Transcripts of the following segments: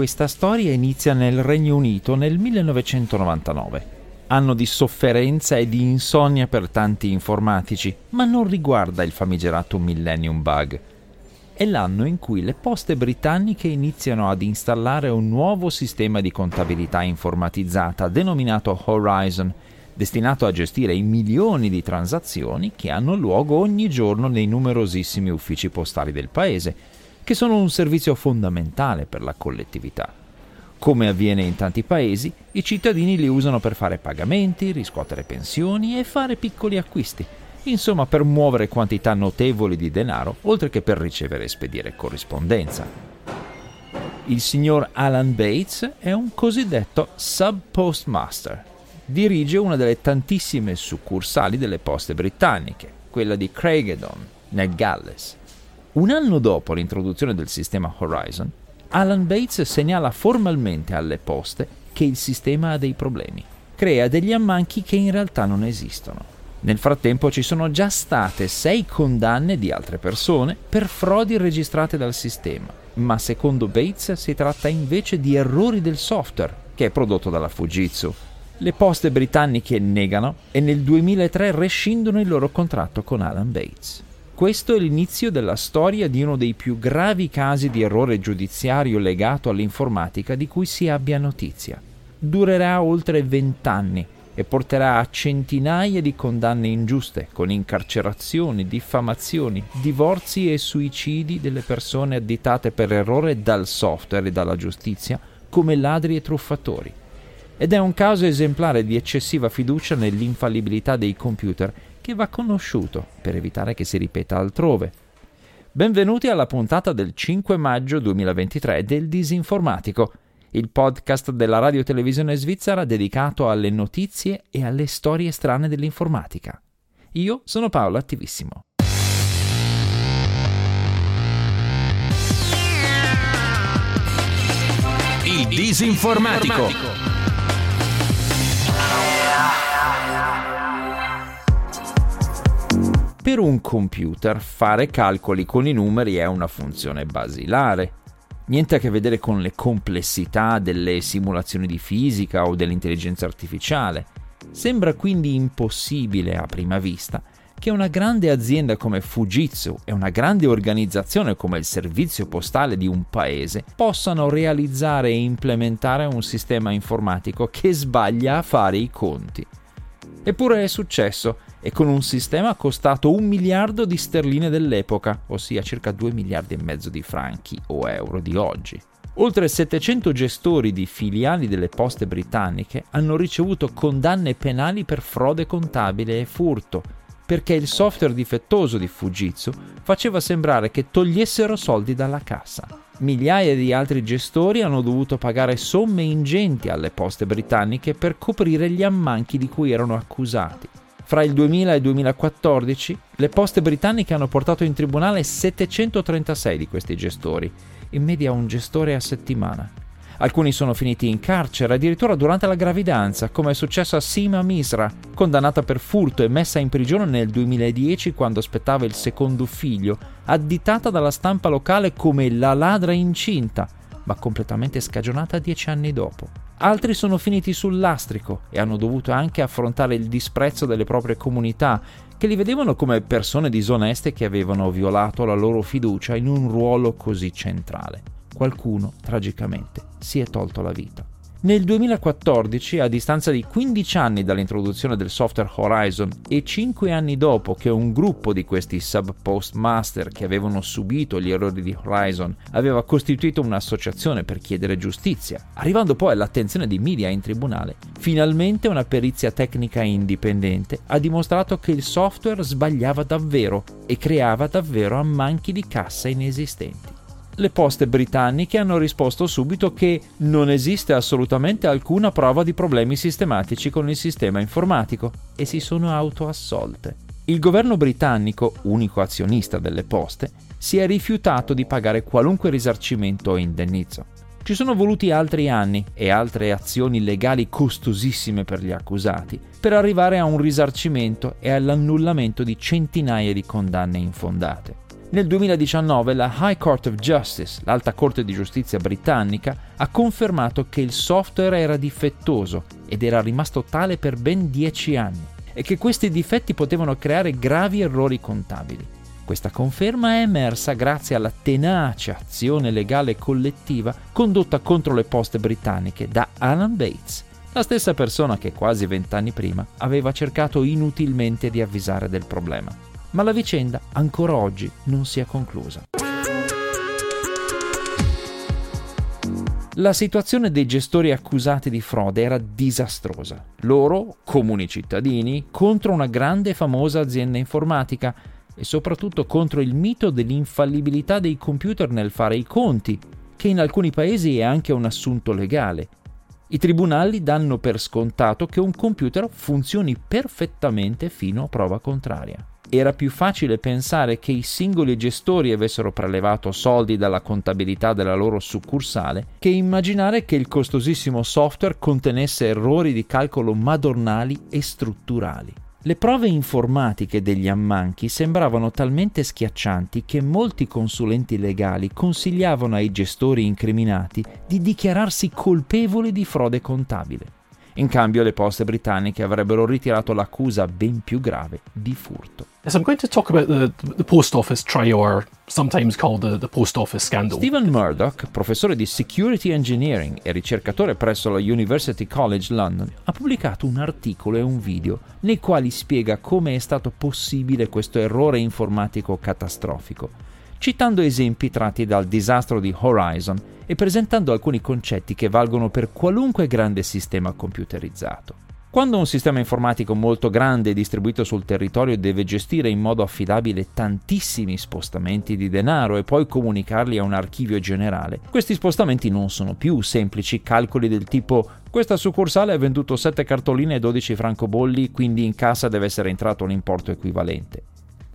questa storia inizia nel Regno Unito nel 1999 anno di sofferenza e di insonnia per tanti informatici, ma non riguarda il famigerato Millennium Bug. È l'anno in cui le poste britanniche iniziano ad installare un nuovo sistema di contabilità informatizzata denominato Horizon, destinato a gestire i milioni di transazioni che hanno luogo ogni giorno nei numerosissimi uffici postali del paese, che sono un servizio fondamentale per la collettività. Come avviene in tanti paesi, i cittadini li usano per fare pagamenti, riscuotere pensioni e fare piccoli acquisti, insomma per muovere quantità notevoli di denaro, oltre che per ricevere e spedire corrispondenza. Il signor Alan Bates è un cosiddetto sub-postmaster. Dirige una delle tantissime succursali delle poste britanniche, quella di Craigedon, nel Galles. Un anno dopo l'introduzione del sistema Horizon, Alan Bates segnala formalmente alle poste che il sistema ha dei problemi. Crea degli ammanchi che in realtà non esistono. Nel frattempo ci sono già state sei condanne di altre persone per frodi registrate dal sistema, ma secondo Bates si tratta invece di errori del software che è prodotto dalla Fujitsu. Le poste britanniche negano e nel 2003 rescindono il loro contratto con Alan Bates. Questo è l'inizio della storia di uno dei più gravi casi di errore giudiziario legato all'informatica di cui si abbia notizia. Durerà oltre vent'anni e porterà a centinaia di condanne ingiuste, con incarcerazioni, diffamazioni, divorzi e suicidi delle persone additate per errore dal software e dalla giustizia come ladri e truffatori. Ed è un caso esemplare di eccessiva fiducia nell'infallibilità dei computer che va conosciuto per evitare che si ripeta altrove. Benvenuti alla puntata del 5 maggio 2023 del Disinformatico, il podcast della radio televisione svizzera dedicato alle notizie e alle storie strane dell'informatica. Io sono Paolo Attivissimo. Il Disinformatico. Per un computer fare calcoli con i numeri è una funzione basilare. Niente a che vedere con le complessità delle simulazioni di fisica o dell'intelligenza artificiale. Sembra quindi impossibile a prima vista che una grande azienda come Fujitsu e una grande organizzazione come il servizio postale di un paese possano realizzare e implementare un sistema informatico che sbaglia a fare i conti. Eppure è successo e con un sistema costato un miliardo di sterline dell'epoca, ossia circa 2 miliardi e mezzo di franchi o euro di oggi. Oltre 700 gestori di filiali delle poste britanniche hanno ricevuto condanne penali per frode contabile e furto, perché il software difettoso di Fujitsu faceva sembrare che togliessero soldi dalla cassa. Migliaia di altri gestori hanno dovuto pagare somme ingenti alle poste britanniche per coprire gli ammanchi di cui erano accusati. Fra il 2000 e il 2014 le poste britanniche hanno portato in tribunale 736 di questi gestori, in media un gestore a settimana. Alcuni sono finiti in carcere addirittura durante la gravidanza, come è successo a Sima Misra, condannata per furto e messa in prigione nel 2010 quando aspettava il secondo figlio, additata dalla stampa locale come la ladra incinta, ma completamente scagionata dieci anni dopo. Altri sono finiti sul lastrico e hanno dovuto anche affrontare il disprezzo delle proprie comunità, che li vedevano come persone disoneste che avevano violato la loro fiducia in un ruolo così centrale. Qualcuno, tragicamente, si è tolto la vita. Nel 2014, a distanza di 15 anni dall'introduzione del software Horizon e 5 anni dopo che un gruppo di questi sub-postmaster che avevano subito gli errori di Horizon aveva costituito un'associazione per chiedere giustizia, arrivando poi all'attenzione di media in tribunale, finalmente una perizia tecnica indipendente ha dimostrato che il software sbagliava davvero e creava davvero ammanchi di cassa inesistenti le poste britanniche hanno risposto subito che non esiste assolutamente alcuna prova di problemi sistematici con il sistema informatico e si sono autoassolte. Il governo britannico, unico azionista delle poste, si è rifiutato di pagare qualunque risarcimento o indennizzo. Ci sono voluti altri anni e altre azioni legali costosissime per gli accusati per arrivare a un risarcimento e all'annullamento di centinaia di condanne infondate. Nel 2019 la High Court of Justice, l'alta corte di giustizia britannica, ha confermato che il software era difettoso ed era rimasto tale per ben 10 anni e che questi difetti potevano creare gravi errori contabili. Questa conferma è emersa grazie alla tenace azione legale collettiva condotta contro le poste britanniche da Alan Bates, la stessa persona che quasi vent'anni prima aveva cercato inutilmente di avvisare del problema ma la vicenda ancora oggi non si è conclusa. La situazione dei gestori accusati di frode era disastrosa. Loro, comuni cittadini, contro una grande e famosa azienda informatica e soprattutto contro il mito dell'infallibilità dei computer nel fare i conti, che in alcuni paesi è anche un assunto legale. I tribunali danno per scontato che un computer funzioni perfettamente fino a prova contraria era più facile pensare che i singoli gestori avessero prelevato soldi dalla contabilità della loro succursale che immaginare che il costosissimo software contenesse errori di calcolo madornali e strutturali. Le prove informatiche degli ammanchi sembravano talmente schiaccianti che molti consulenti legali consigliavano ai gestori incriminati di dichiararsi colpevoli di frode contabile. In cambio le poste britanniche avrebbero ritirato l'accusa ben più grave di furto. Yes, I'm going to talk about the, the post office trial, sometimes called the, the post office scandal. Stephen Murdoch, professore di Security Engineering e ricercatore presso la University College London, ha pubblicato un articolo e un video nei quali spiega come è stato possibile questo errore informatico catastrofico, citando esempi tratti dal disastro di Horizon e presentando alcuni concetti che valgono per qualunque grande sistema computerizzato. Quando un sistema informatico molto grande e distribuito sul territorio deve gestire in modo affidabile tantissimi spostamenti di denaro e poi comunicarli a un archivio generale, questi spostamenti non sono più semplici calcoli del tipo questa succursale ha venduto 7 cartoline e 12 francobolli, quindi in cassa deve essere entrato un importo equivalente.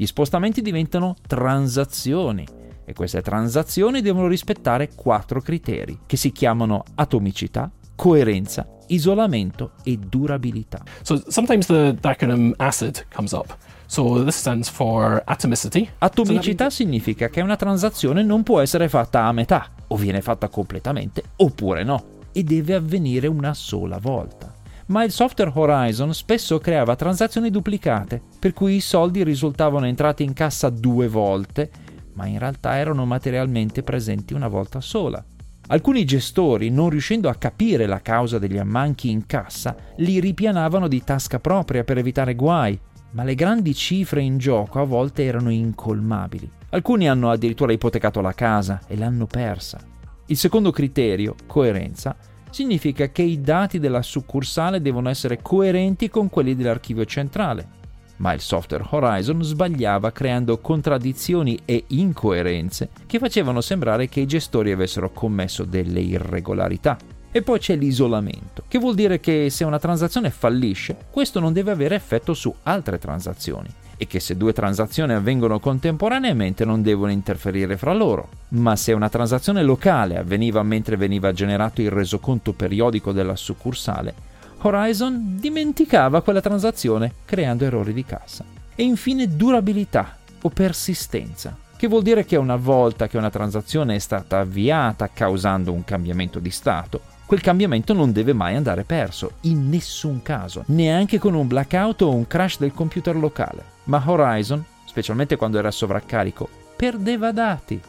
Gli spostamenti diventano transazioni e queste transazioni devono rispettare quattro criteri che si chiamano atomicità, coerenza, isolamento e durabilità. So sometimes the, the acronym ACID comes up. So this stands for atomicity. Atomicità significa che una transazione non può essere fatta a metà, o viene fatta completamente, oppure no, e deve avvenire una sola volta. Ma il software Horizon spesso creava transazioni duplicate, per cui i soldi risultavano entrati in cassa due volte ma in realtà erano materialmente presenti una volta sola. Alcuni gestori, non riuscendo a capire la causa degli ammanchi in cassa, li ripianavano di tasca propria per evitare guai, ma le grandi cifre in gioco a volte erano incolmabili. Alcuni hanno addirittura ipotecato la casa e l'hanno persa. Il secondo criterio, coerenza, significa che i dati della succursale devono essere coerenti con quelli dell'archivio centrale ma il software Horizon sbagliava creando contraddizioni e incoerenze che facevano sembrare che i gestori avessero commesso delle irregolarità. E poi c'è l'isolamento, che vuol dire che se una transazione fallisce, questo non deve avere effetto su altre transazioni e che se due transazioni avvengono contemporaneamente non devono interferire fra loro. Ma se una transazione locale avveniva mentre veniva generato il resoconto periodico della succursale, Horizon dimenticava quella transazione creando errori di cassa. E infine durabilità o persistenza, che vuol dire che una volta che una transazione è stata avviata causando un cambiamento di stato, quel cambiamento non deve mai andare perso, in nessun caso, neanche con un blackout o un crash del computer locale. Ma Horizon, specialmente quando era sovraccarico, perdeva dati.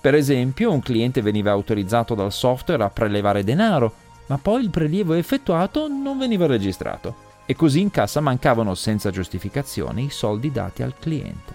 Per esempio, un cliente veniva autorizzato dal software a prelevare denaro, ma poi il prelievo effettuato non veniva registrato e così in cassa mancavano senza giustificazione i soldi dati al cliente.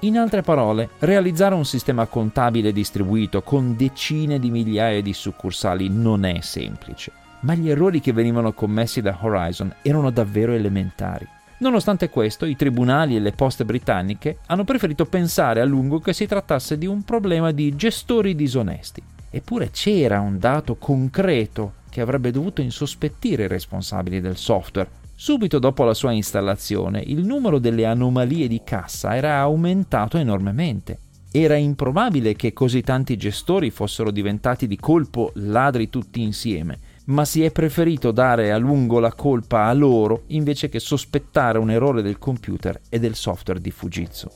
In altre parole, realizzare un sistema contabile distribuito con decine di migliaia di succursali non è semplice, ma gli errori che venivano commessi da Horizon erano davvero elementari. Nonostante questo, i tribunali e le poste britanniche hanno preferito pensare a lungo che si trattasse di un problema di gestori disonesti. Eppure c'era un dato concreto che avrebbe dovuto insospettire i responsabili del software. Subito dopo la sua installazione, il numero delle anomalie di cassa era aumentato enormemente. Era improbabile che così tanti gestori fossero diventati di colpo ladri tutti insieme, ma si è preferito dare a lungo la colpa a loro invece che sospettare un errore del computer e del software di Fujitsu.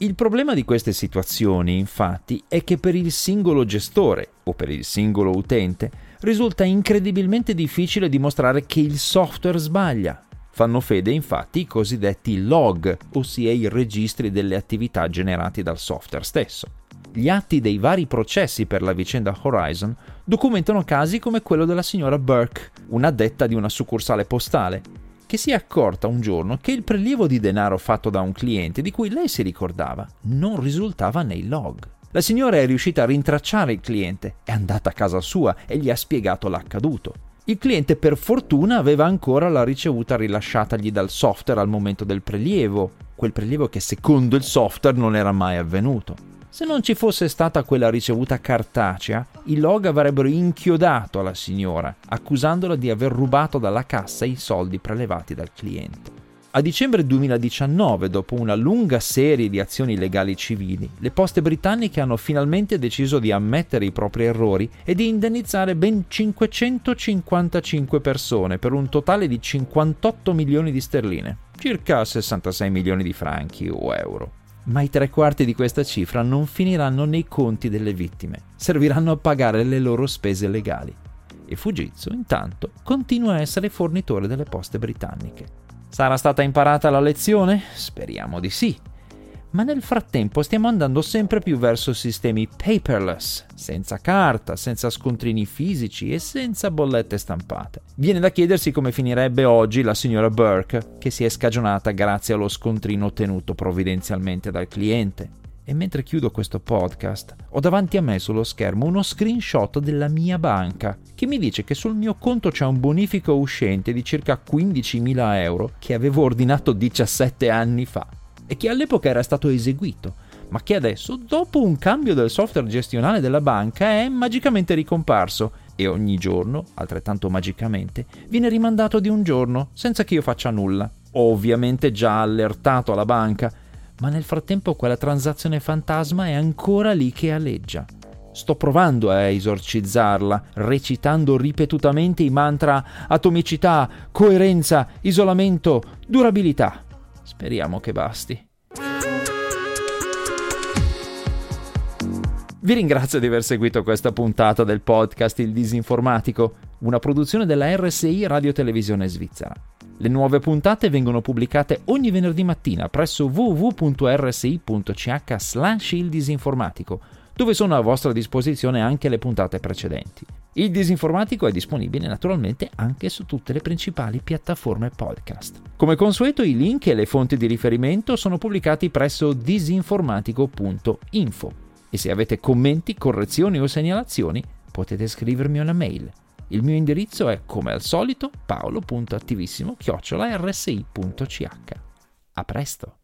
Il problema di queste situazioni, infatti, è che per il singolo gestore o per il singolo utente risulta incredibilmente difficile dimostrare che il software sbaglia. Fanno fede infatti i cosiddetti log, ossia i registri delle attività generati dal software stesso. Gli atti dei vari processi per la vicenda Horizon documentano casi come quello della signora Burke, un'addetta di una succursale postale, che si è accorta un giorno che il prelievo di denaro fatto da un cliente di cui lei si ricordava non risultava nei log. La signora è riuscita a rintracciare il cliente, è andata a casa sua e gli ha spiegato l'accaduto. Il cliente per fortuna aveva ancora la ricevuta rilasciatagli dal software al momento del prelievo, quel prelievo che secondo il software non era mai avvenuto. Se non ci fosse stata quella ricevuta cartacea, i log avrebbero inchiodato la signora, accusandola di aver rubato dalla cassa i soldi prelevati dal cliente. A dicembre 2019, dopo una lunga serie di azioni legali civili, le poste britanniche hanno finalmente deciso di ammettere i propri errori e di indennizzare ben 555 persone per un totale di 58 milioni di sterline, circa 66 milioni di franchi o euro ma i tre quarti di questa cifra non finiranno nei conti delle vittime, serviranno a pagare le loro spese legali. E Fujitsu, intanto, continua a essere fornitore delle poste britanniche. Sarà stata imparata la lezione? Speriamo di sì ma nel frattempo stiamo andando sempre più verso sistemi paperless, senza carta, senza scontrini fisici e senza bollette stampate. Viene da chiedersi come finirebbe oggi la signora Burke, che si è scagionata grazie allo scontrino ottenuto provvidenzialmente dal cliente. E mentre chiudo questo podcast, ho davanti a me sullo schermo uno screenshot della mia banca che mi dice che sul mio conto c'è un bonifico uscente di circa 15.000 euro che avevo ordinato 17 anni fa e che all'epoca era stato eseguito, ma che adesso, dopo un cambio del software gestionale della banca, è magicamente ricomparso e ogni giorno, altrettanto magicamente, viene rimandato di un giorno senza che io faccia nulla. Ho ovviamente già allertato la banca, ma nel frattempo quella transazione fantasma è ancora lì che aleggia. Sto provando a esorcizzarla, recitando ripetutamente i mantra atomicità, coerenza, isolamento, durabilità. Speriamo che basti. Vi ringrazio di aver seguito questa puntata del podcast Il Disinformatico, una produzione della RSI Radio Televisione Svizzera. Le nuove puntate vengono pubblicate ogni venerdì mattina presso www.rsi.ch slash il dove sono a vostra disposizione anche le puntate precedenti. Il disinformatico è disponibile naturalmente anche su tutte le principali piattaforme podcast. Come consueto i link e le fonti di riferimento sono pubblicati presso disinformatico.info e se avete commenti, correzioni o segnalazioni potete scrivermi una mail. Il mio indirizzo è come al solito paolo.attivissimo-rsi.ch. A presto!